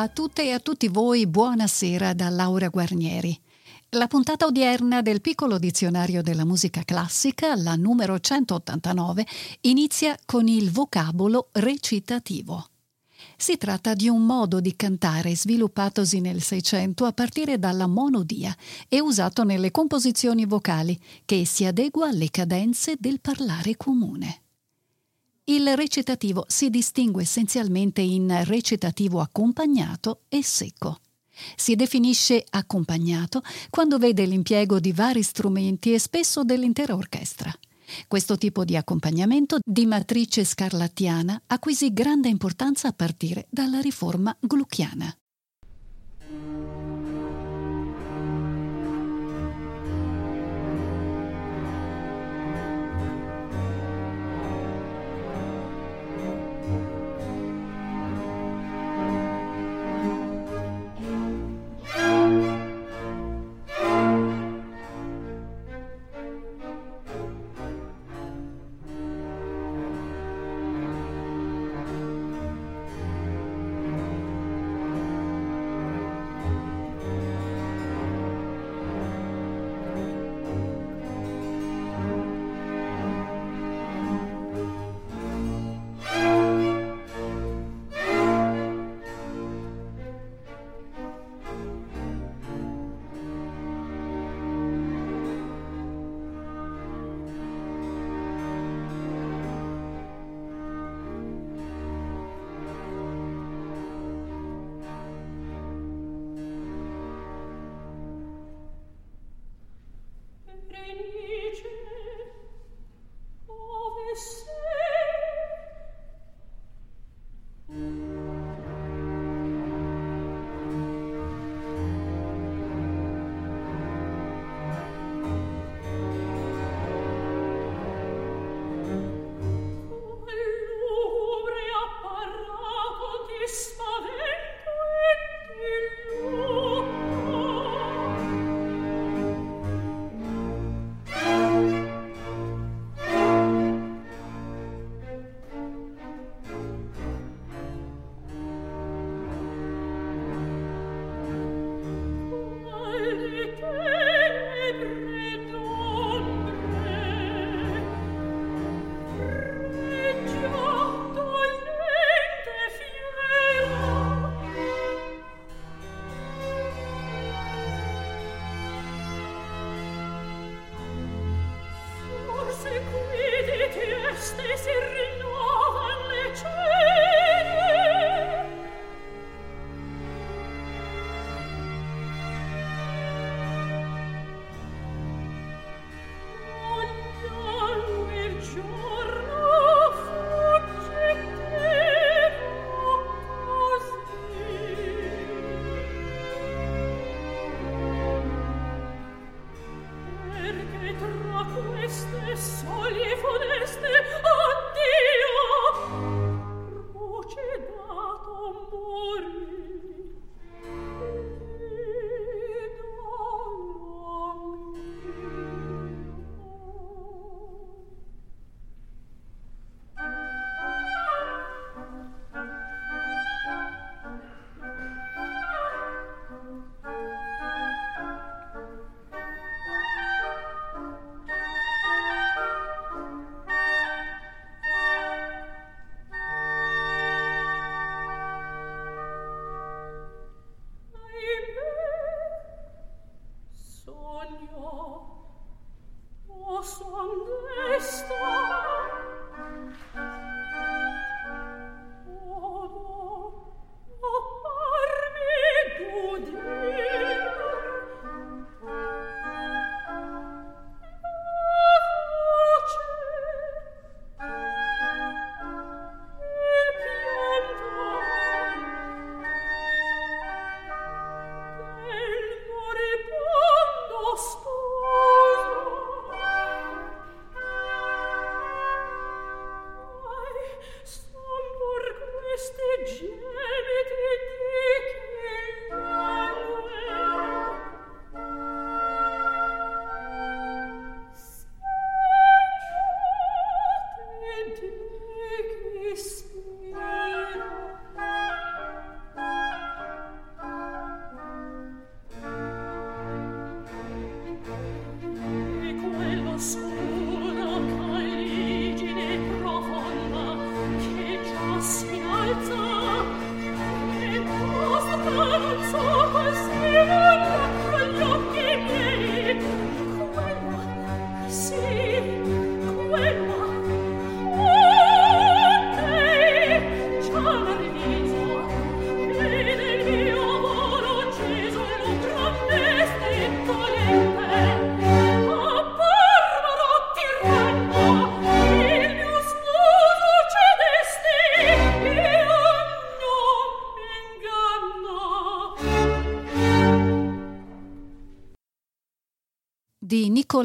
A tutte e a tutti voi buonasera da Laura Guarnieri. La puntata odierna del piccolo dizionario della musica classica, la numero 189, inizia con il vocabolo recitativo. Si tratta di un modo di cantare sviluppatosi nel Seicento a partire dalla monodia e usato nelle composizioni vocali, che si adegua alle cadenze del parlare comune. Il recitativo si distingue essenzialmente in recitativo accompagnato e secco. Si definisce accompagnato quando vede l'impiego di vari strumenti e spesso dell'intera orchestra. Questo tipo di accompagnamento di matrice scarlattiana acquisì grande importanza a partire dalla riforma glucchiana.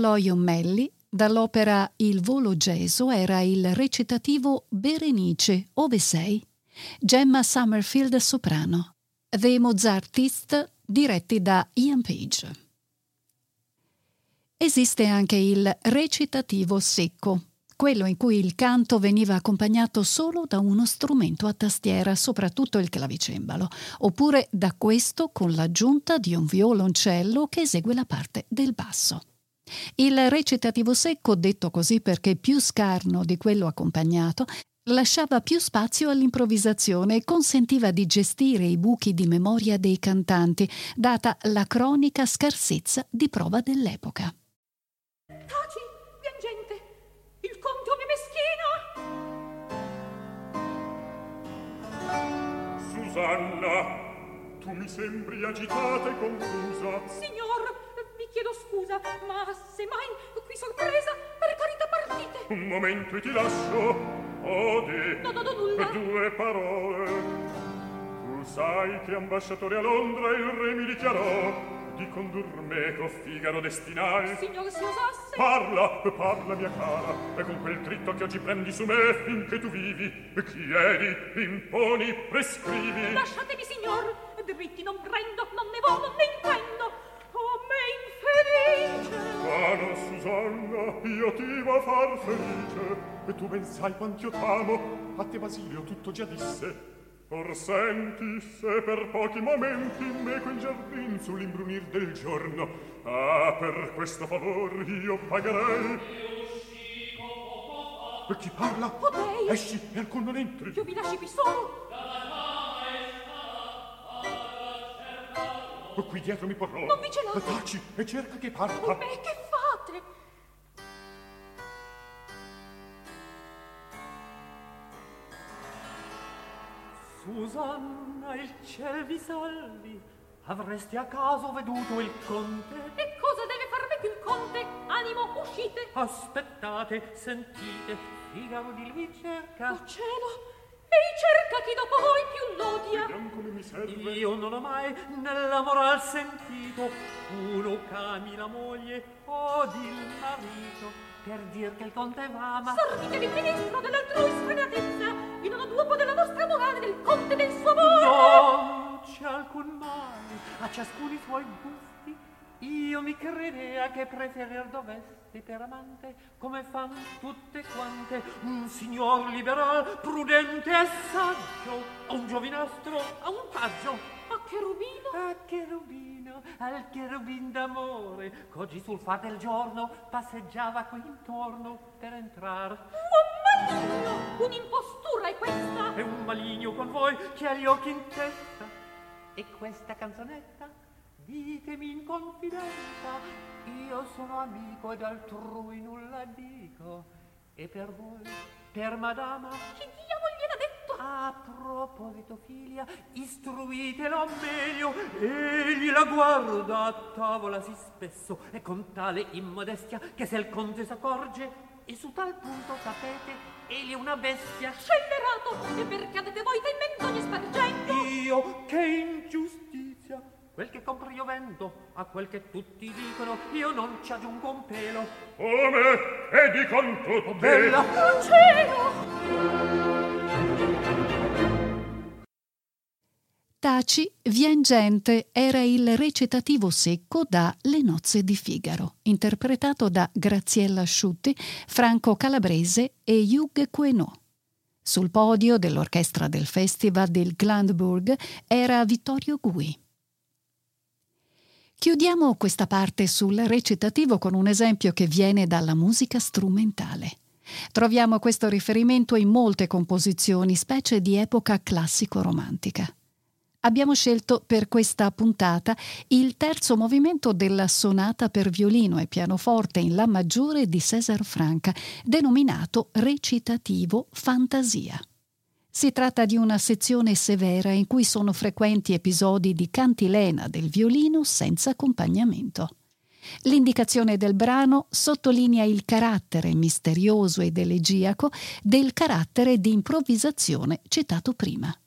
Niccolò Iommelli, dall'opera Il volo geso, era il recitativo Berenice, ove sei? Gemma Summerfield soprano. The Mozartist, diretti da Ian Page. Esiste anche il recitativo secco, quello in cui il canto veniva accompagnato solo da uno strumento a tastiera, soprattutto il clavicembalo, oppure da questo con l'aggiunta di un violoncello che esegue la parte del basso. Il recitativo secco, detto così perché più scarno di quello accompagnato, lasciava più spazio all'improvvisazione e consentiva di gestire i buchi di memoria dei cantanti, data la cronica scarsezza di prova dell'epoca. Taci, vien gente! Il conte è meschino! Susanna, tu mi sembri agitata e confusa. Signor, chiedo scusa, ma se mai qui sorpresa, per carità partite. Un momento e ti lascio. Ode. Non ho nulla. Due parole. Tu sai che ambasciatore a Londra il re mi dichiarò di condur me co Figaro destinai. Signor, se osasse... Parla, parla, mia cara, e con quel dritto che oggi prendi su me finché tu vivi, chiedi, imponi, prescrivi. Lasciatemi, signor, dritti non prendo, non ne vo, non ne intendo. Me non, Susanna, io ti va far felice, e tu ben sai quant'io t'amo, a te Basilio tutto già disse, Or senti se per pochi momenti meco in giardin sull'imbrunir del giorno. Ah, per questo favor io pagherei. E chi parla? Potei. Esci e alcun non entri. Io vi lasci qui solo. Qui dietro mi porrò. Non vi celate. Taci e cerca che parla. Oh, beh, che fate? Susanna, il ciel vi salvi. Avresti a caso veduto il conte? E cosa deve farmi qui il conte? Animo, uscite! Aspettate, sentite, Figaro di lui cerca. Oh cielo! Ei cerca chi dopo voi più l'odia. Vediamo come mi serve. Io non ho mai nella moral sentito uno cami la moglie odi il marito per dir che il conte v'ama. Servitevi, ministro, dell'altrui sfrenatezza, in un duopo della vostra morale, del conte del suo amore. Non c'è alcun male, a ciascuno i suoi gusti. Io mi credea che preferir dovesti per amante, come fan tutte quante, un signor liberal, prudente e saggio, a un giovinastro, a un paggio. A cherubino? A cherubino, al cherubin d'amore, c'oggi sul far del giorno passeggiava qui intorno per entrar. Un maligno! Un'impostura è questa! È un maligno con voi che ha gli occhi in testa. E questa canzonetta? Ditemi in confidenza, io sono amico ed altrui nulla dico. E per voi, per madama, chi diavolo gliel'ha detto? A proposito, filia, istruitelo meglio. Egli la guarda a tavola sì spesso e con tale immodestia che se il conte s'accorge e su tal punto sapete, egli è una bestia. Scellerato! E perché avete voi del menzogne spargendo? Io, che ingiustizia! Quel che compro io vendo, a quel che tutti dicono, io non ci aggiungo un pelo. Come? E dicon tutti? Oh, bella! Oh, cielo! Taci, Vien gente era il recitativo secco da Le nozze di Figaro, interpretato da Graziella Asciutti, Franco Calabrese e Hugh Queneau. Sul podio dell'orchestra del Festival del Glandburg era Vittorio Gui. Chiudiamo questa parte sul recitativo con un esempio che viene dalla musica strumentale. Troviamo questo riferimento in molte composizioni, specie di epoca classico-romantica abbiamo scelto per questa puntata il terzo movimento della sonata per violino e pianoforte in La maggiore di César Franca, denominato recitativo Fantasia. Si tratta di una sezione severa in cui sono frequenti episodi di cantilena del violino senza accompagnamento. L'indicazione del brano sottolinea il carattere misterioso ed elegiaco del carattere di improvvisazione citato prima.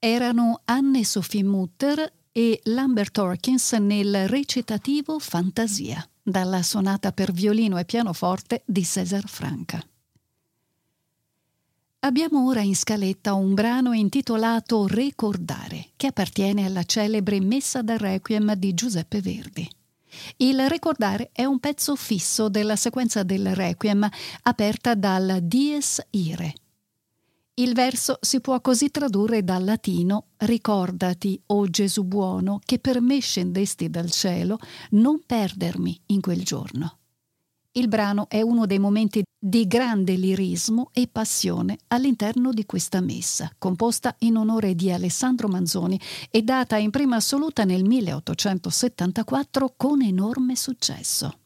Erano Anne Sophie Mutter e Lambert Hawkins nel recitativo Fantasia, dalla sonata per violino e pianoforte di César Franca. Abbiamo ora in scaletta un brano intitolato Ricordare, che appartiene alla celebre Messa da Requiem di Giuseppe Verdi. Il Ricordare è un pezzo fisso della sequenza del Requiem aperta dal Dies Ire, il verso si può così tradurre dal latino Ricordati, o oh Gesù buono, che per me scendesti dal cielo, non perdermi in quel giorno. Il brano è uno dei momenti di grande lirismo e passione all'interno di questa messa, composta in onore di Alessandro Manzoni e data in prima assoluta nel 1874 con enorme successo.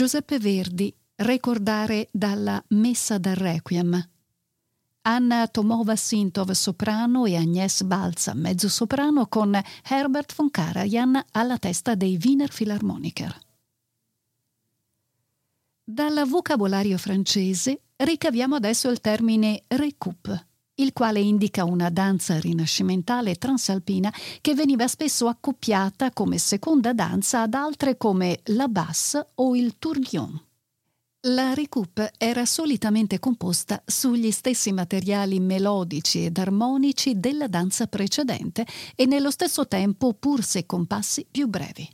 Giuseppe Verdi, Ricordare dalla Messa del Requiem. Anna Tomova-Sintov soprano e Agnès Balza mezzo soprano con Herbert von Karajan alla testa dei Wiener Philharmoniker. Dal vocabolario francese ricaviamo adesso il termine recoupe, il quale indica una danza rinascimentale transalpina che veniva spesso accoppiata come seconda danza ad altre come la basse o il tourbillon. La recoupe era solitamente composta sugli stessi materiali melodici ed armonici della danza precedente e nello stesso tempo pur se compassi più brevi.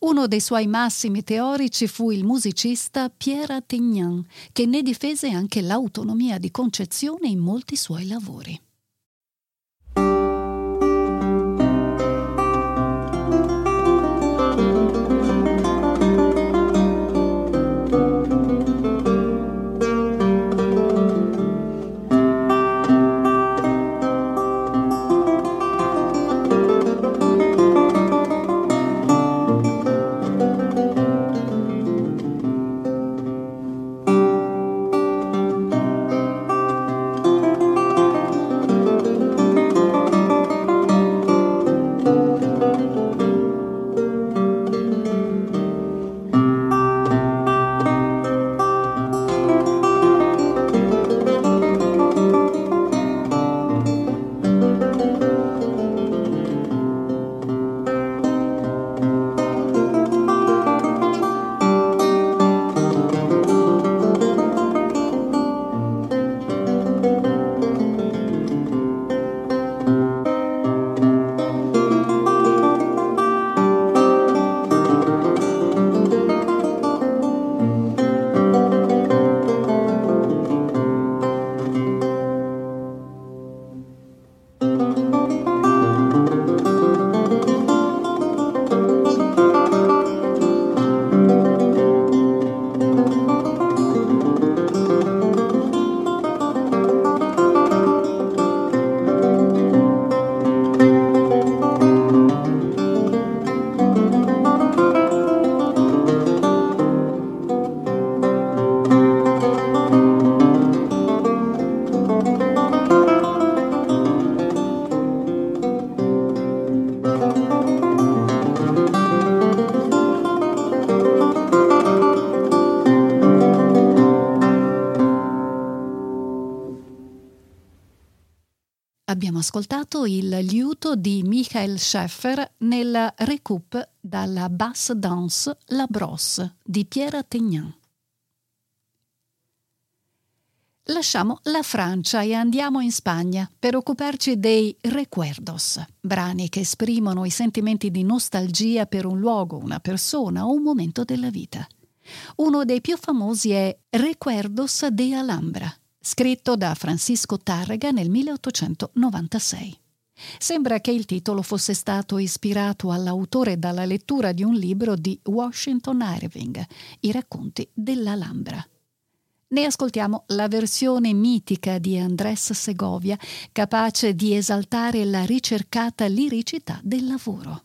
Uno dei suoi massimi teorici fu il musicista Pierre Attignan, che ne difese anche l'autonomia di concezione in molti suoi lavori. Ascoltato il liuto di Michael Scheffer nel Recoup dalla Basse Danse La Brosse di Pierre Attignan. Lasciamo la Francia e andiamo in Spagna per occuparci dei recuerdos, brani che esprimono i sentimenti di nostalgia per un luogo, una persona o un momento della vita. Uno dei più famosi è Recuerdos de Alhambra, scritto da Francisco Tarrega nel 1896. Sembra che il titolo fosse stato ispirato all'autore dalla lettura di un libro di Washington Irving, I racconti dell'Alhambra. Ne ascoltiamo la versione mitica di Andrés Segovia, capace di esaltare la ricercata liricità del lavoro.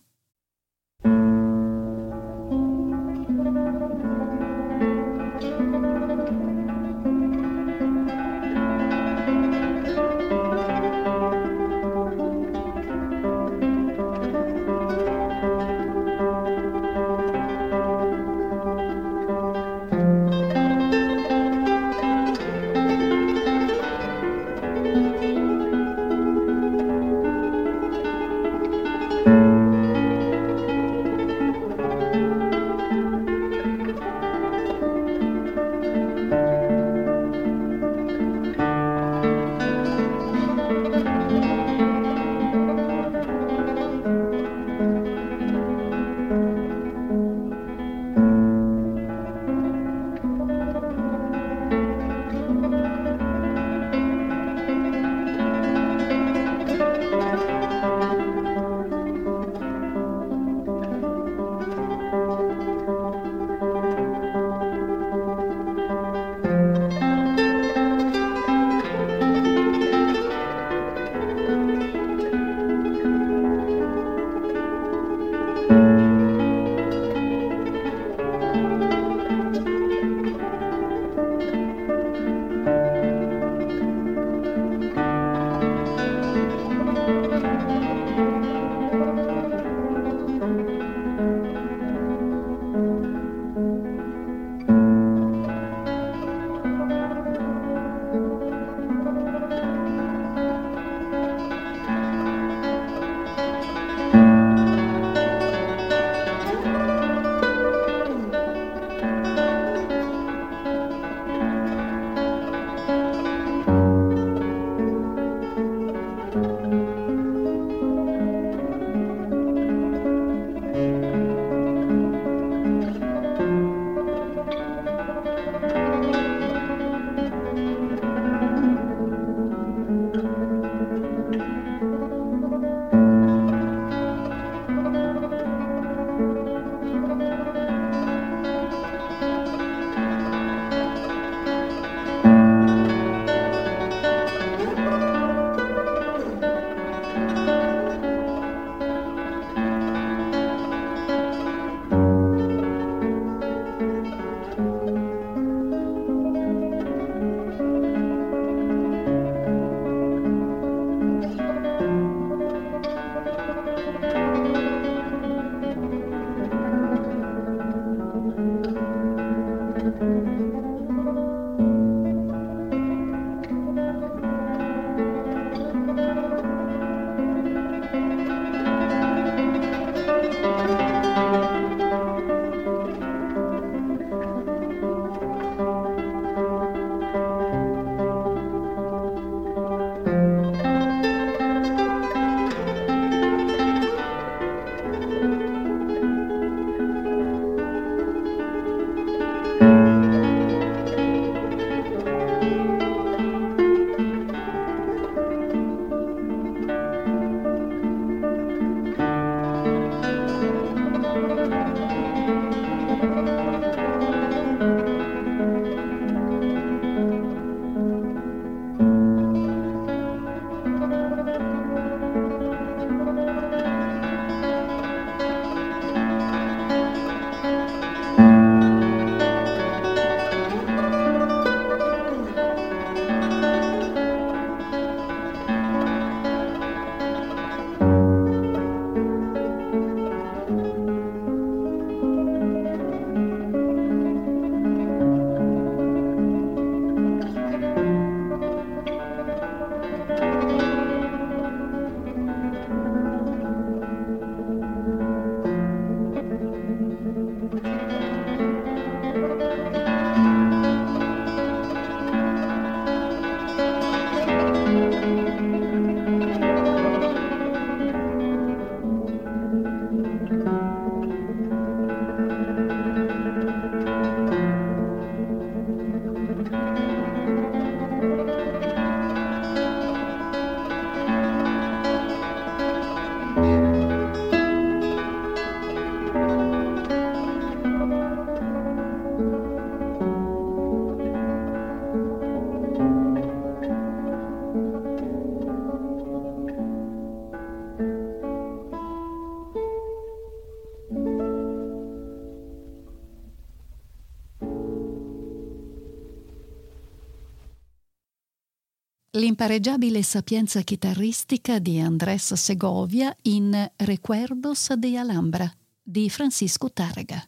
L'impareggiabile sapienza chitarristica di Andrés Segovia in Recuerdos de Alhambra di Francisco Tárrega.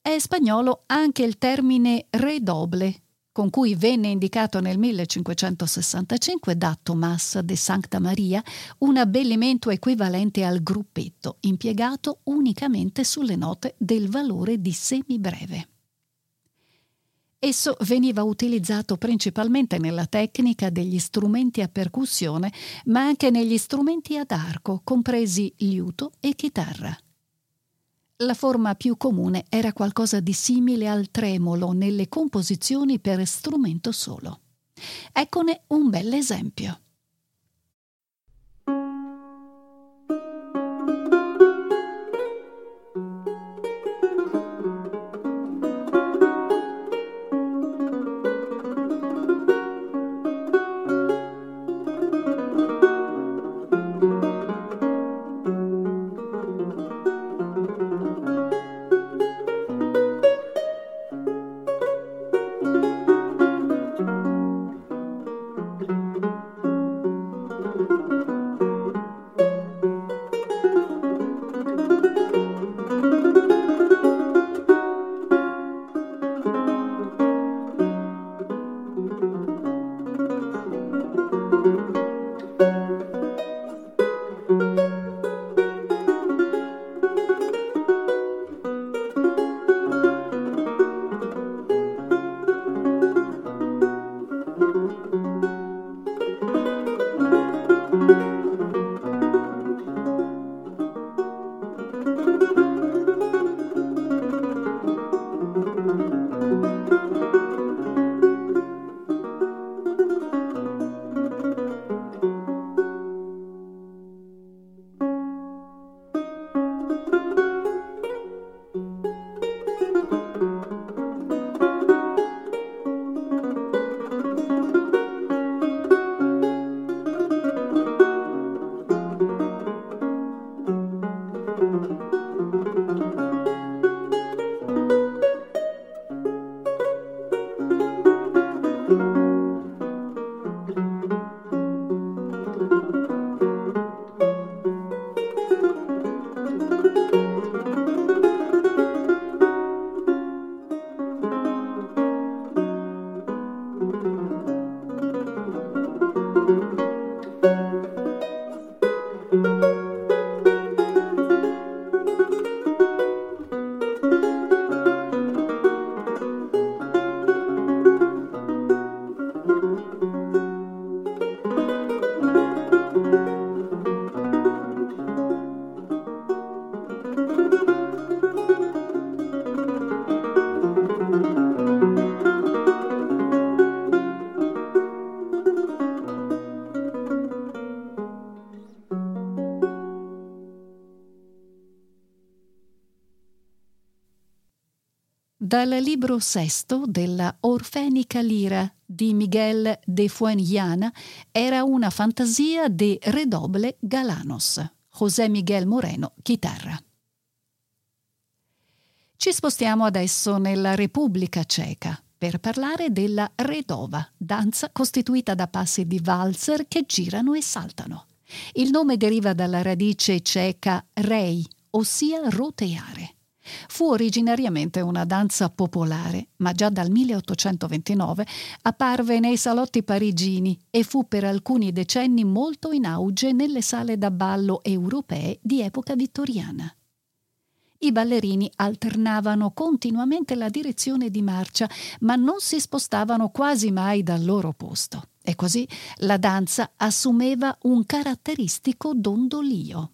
È spagnolo anche il termine redoble, con cui venne indicato nel 1565 da Tomás de Sancta Maria un abbellimento equivalente al gruppetto, impiegato unicamente sulle note del valore di semibreve. Esso veniva utilizzato principalmente nella tecnica degli strumenti a percussione, ma anche negli strumenti ad arco, compresi liuto e chitarra. La forma più comune era qualcosa di simile al tremolo nelle composizioni per strumento solo. Eccone un bel esempio. Dal libro sesto della Orfenica Lira di Miguel de Fuenllana era una fantasia de Redoble Galanos, José Miguel Moreno, chitarra. Ci spostiamo adesso nella Repubblica Ceca per parlare della Redova, danza costituita da passi di valzer che girano e saltano. Il nome deriva dalla radice ceca rei, ossia roteare. Fu originariamente una danza popolare, ma già dal 1829 apparve nei salotti parigini e fu per alcuni decenni molto in auge nelle sale da ballo europee di epoca vittoriana. I ballerini alternavano continuamente la direzione di marcia, ma non si spostavano quasi mai dal loro posto. E così la danza assumeva un caratteristico dondolio.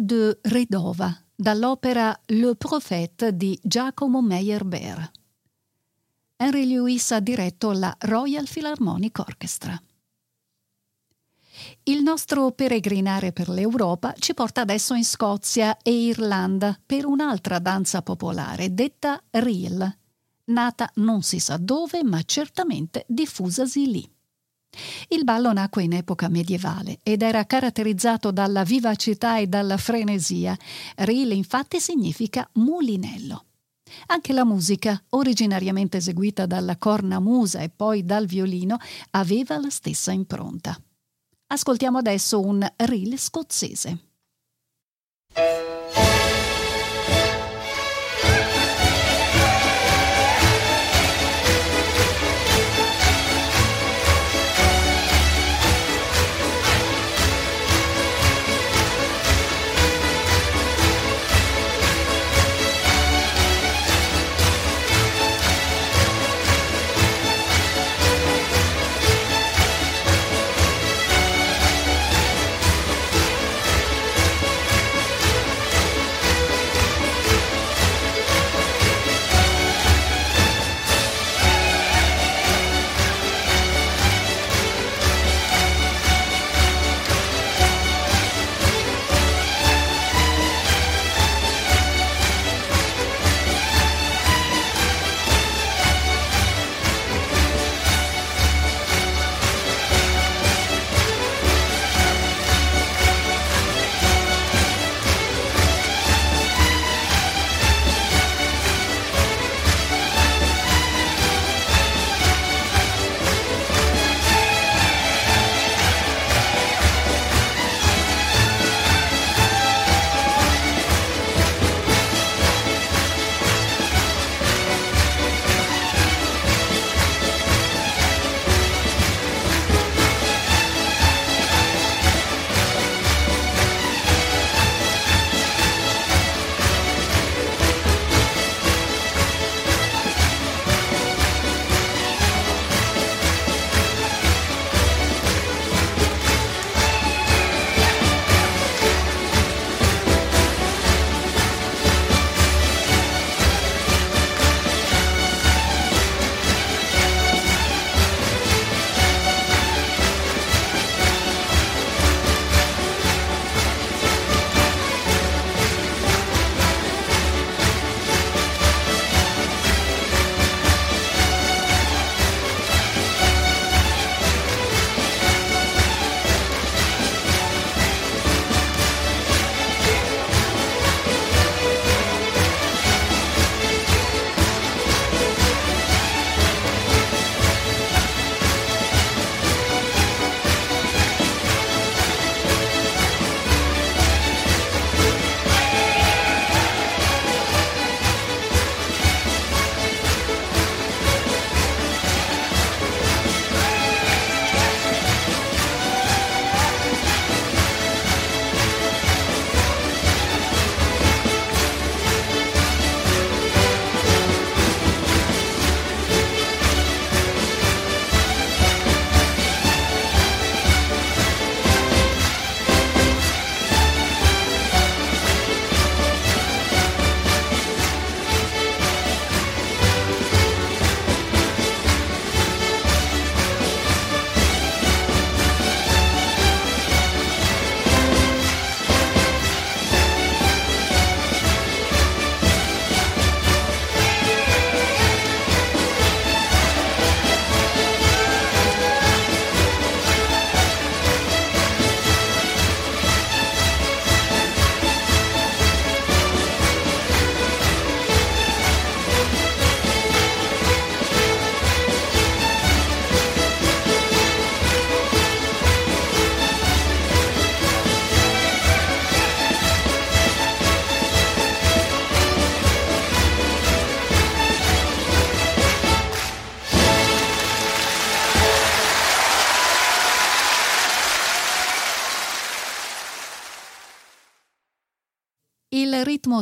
De Redova dall'opera Le Prophète di Giacomo Meyerbeer. Henry Lewis ha diretto la Royal Philharmonic Orchestra. Il nostro peregrinare per l'Europa ci porta adesso in Scozia e Irlanda per un'altra danza popolare detta reel, nata non si sa dove ma certamente diffusasi lì. Il ballo nacque in epoca medievale ed era caratterizzato dalla vivacità e dalla frenesia. Reel infatti significa mulinello. Anche la musica, originariamente eseguita dalla cornamusa e poi dal violino, aveva la stessa impronta. Ascoltiamo adesso un reel scozzese.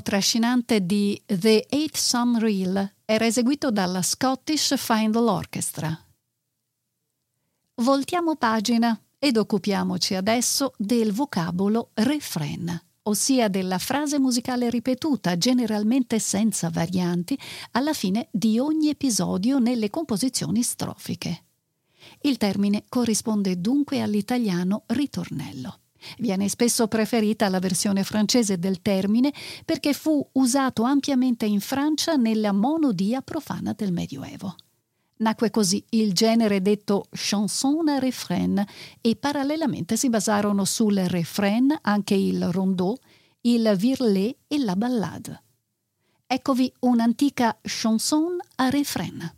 Trascinante di The Eight Some Reel era eseguito dalla Scottish Findle Orchestra. Voltiamo pagina ed occupiamoci adesso del vocabolo refrain, ossia della frase musicale ripetuta, generalmente senza varianti, alla fine di ogni episodio nelle composizioni strofiche. Il termine corrisponde dunque all'italiano ritornello. Viene spesso preferita la versione francese del termine perché fu usato ampiamente in Francia nella monodia profana del Medioevo. Nacque così il genere detto chanson à refrain e parallelamente si basarono sul refrain anche il rondeau, il virlet e la ballade. Eccovi un'antica chanson à refrain.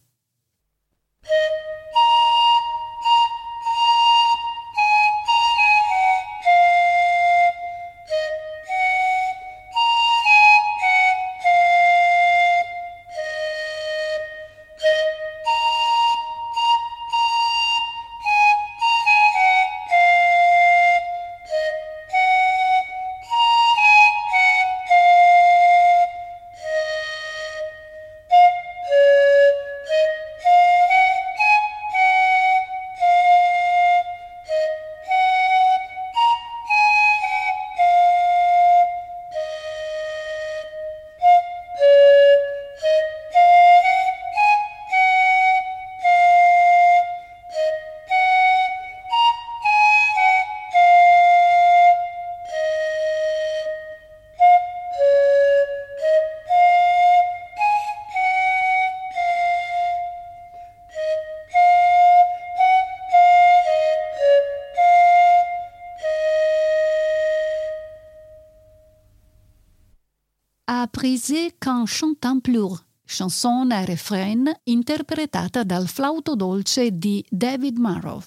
Brisé qu'un chantant plur, chanson a refrain interpretata dal flauto dolce di David Marrow.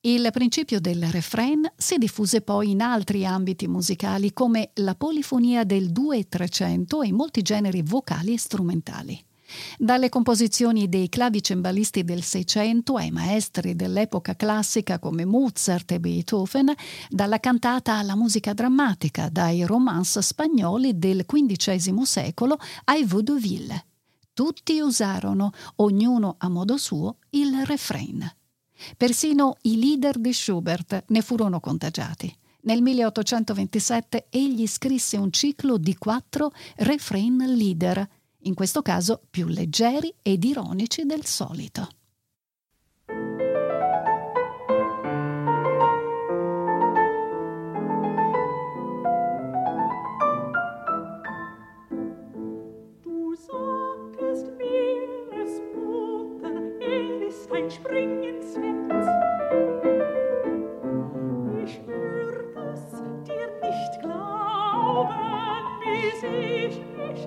Il principio del refrain si diffuse poi in altri ambiti musicali come la polifonia del 2 e 300 e molti generi vocali e strumentali. Dalle composizioni dei clavicembalisti del Seicento ai maestri dell'epoca classica come Mozart e Beethoven, dalla cantata alla musica drammatica, dai romance spagnoli del XV secolo ai vaudeville. Tutti usarono, ognuno a modo suo, il refrain. Persino i leader di Schubert ne furono contagiati. Nel 1827 egli scrisse un ciclo di quattro refrain leader, in questo caso più leggeri ed ironici del solito. Ich würde es dir nicht glauben, bis ich mich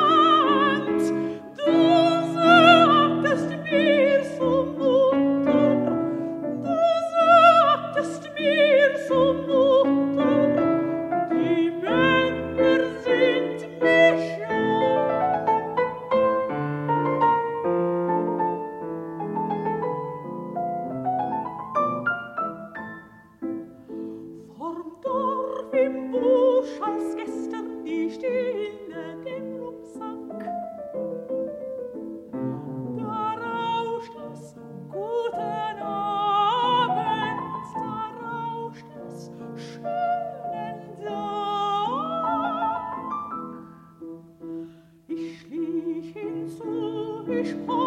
Oh.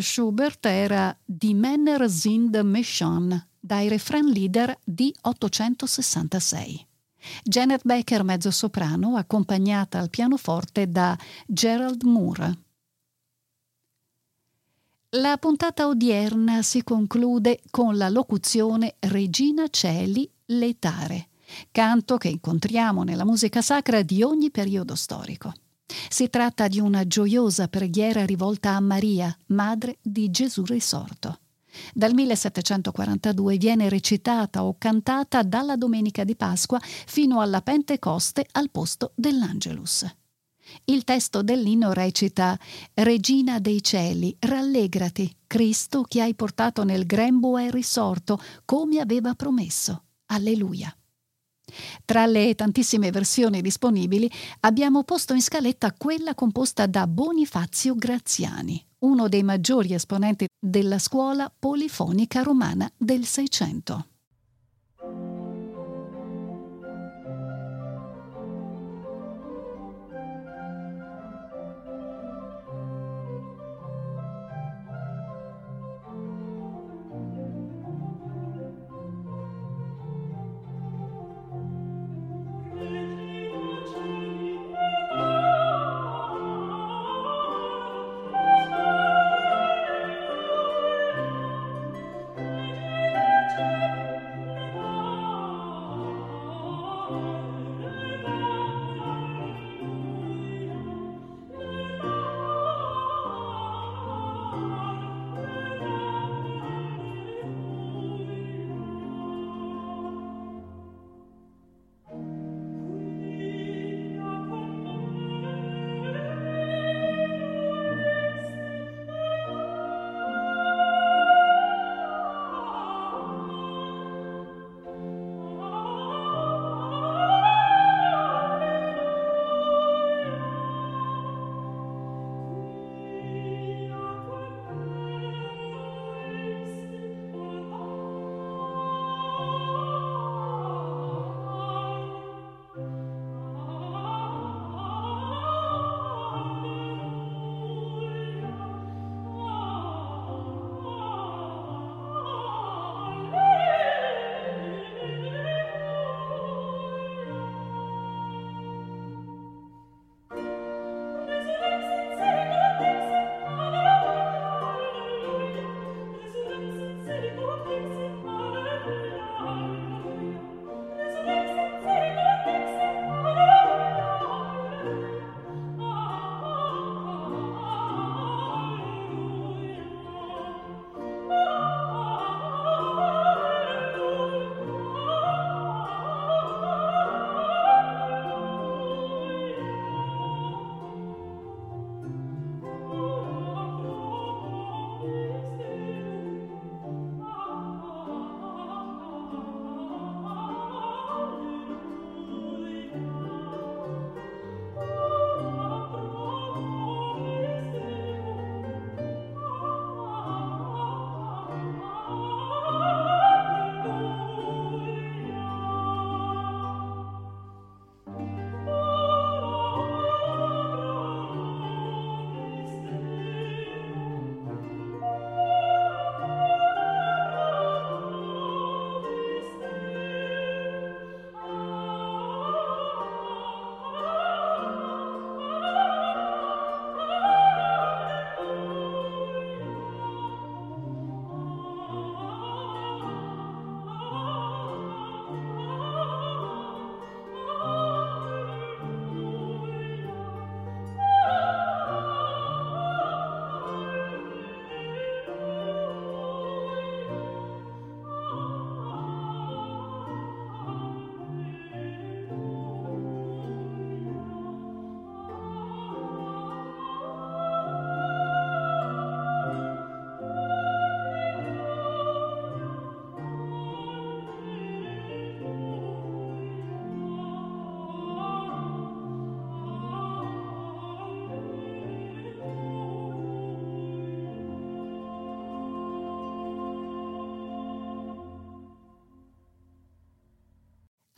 Schubert era Die Männer sind Mechon, dai refrain leader di 866. Janet Becker mezzosoprano, accompagnata al pianoforte da Gerald Moore. La puntata odierna si conclude con la locuzione Regina Celi Letare, canto che incontriamo nella musica sacra di ogni periodo storico. Si tratta di una gioiosa preghiera rivolta a Maria, madre di Gesù risorto. Dal 1742 viene recitata o cantata dalla domenica di Pasqua fino alla Pentecoste al posto dell'Angelus. Il testo dell'inno recita Regina dei cieli, rallegrati, Cristo che hai portato nel grembo è risorto, come aveva promesso. Alleluia. Tra le tantissime versioni disponibili abbiamo posto in scaletta quella composta da Bonifazio Graziani, uno dei maggiori esponenti della scuola polifonica romana del Seicento.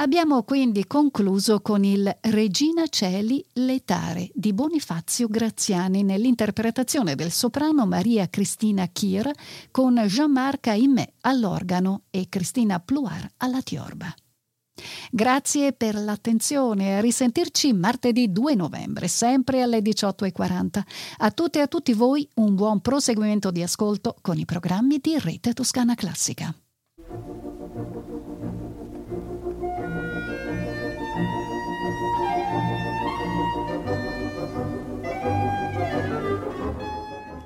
Abbiamo quindi concluso con il Regina Celi Letare di Bonifazio Graziani nell'interpretazione del soprano Maria Cristina Kier con Jean-Marc Aimé all'organo e Cristina Pluar alla tiorba. Grazie per l'attenzione a risentirci martedì 2 novembre, sempre alle 18.40. A tutte e a tutti voi un buon proseguimento di ascolto con i programmi di Rete Toscana Classica.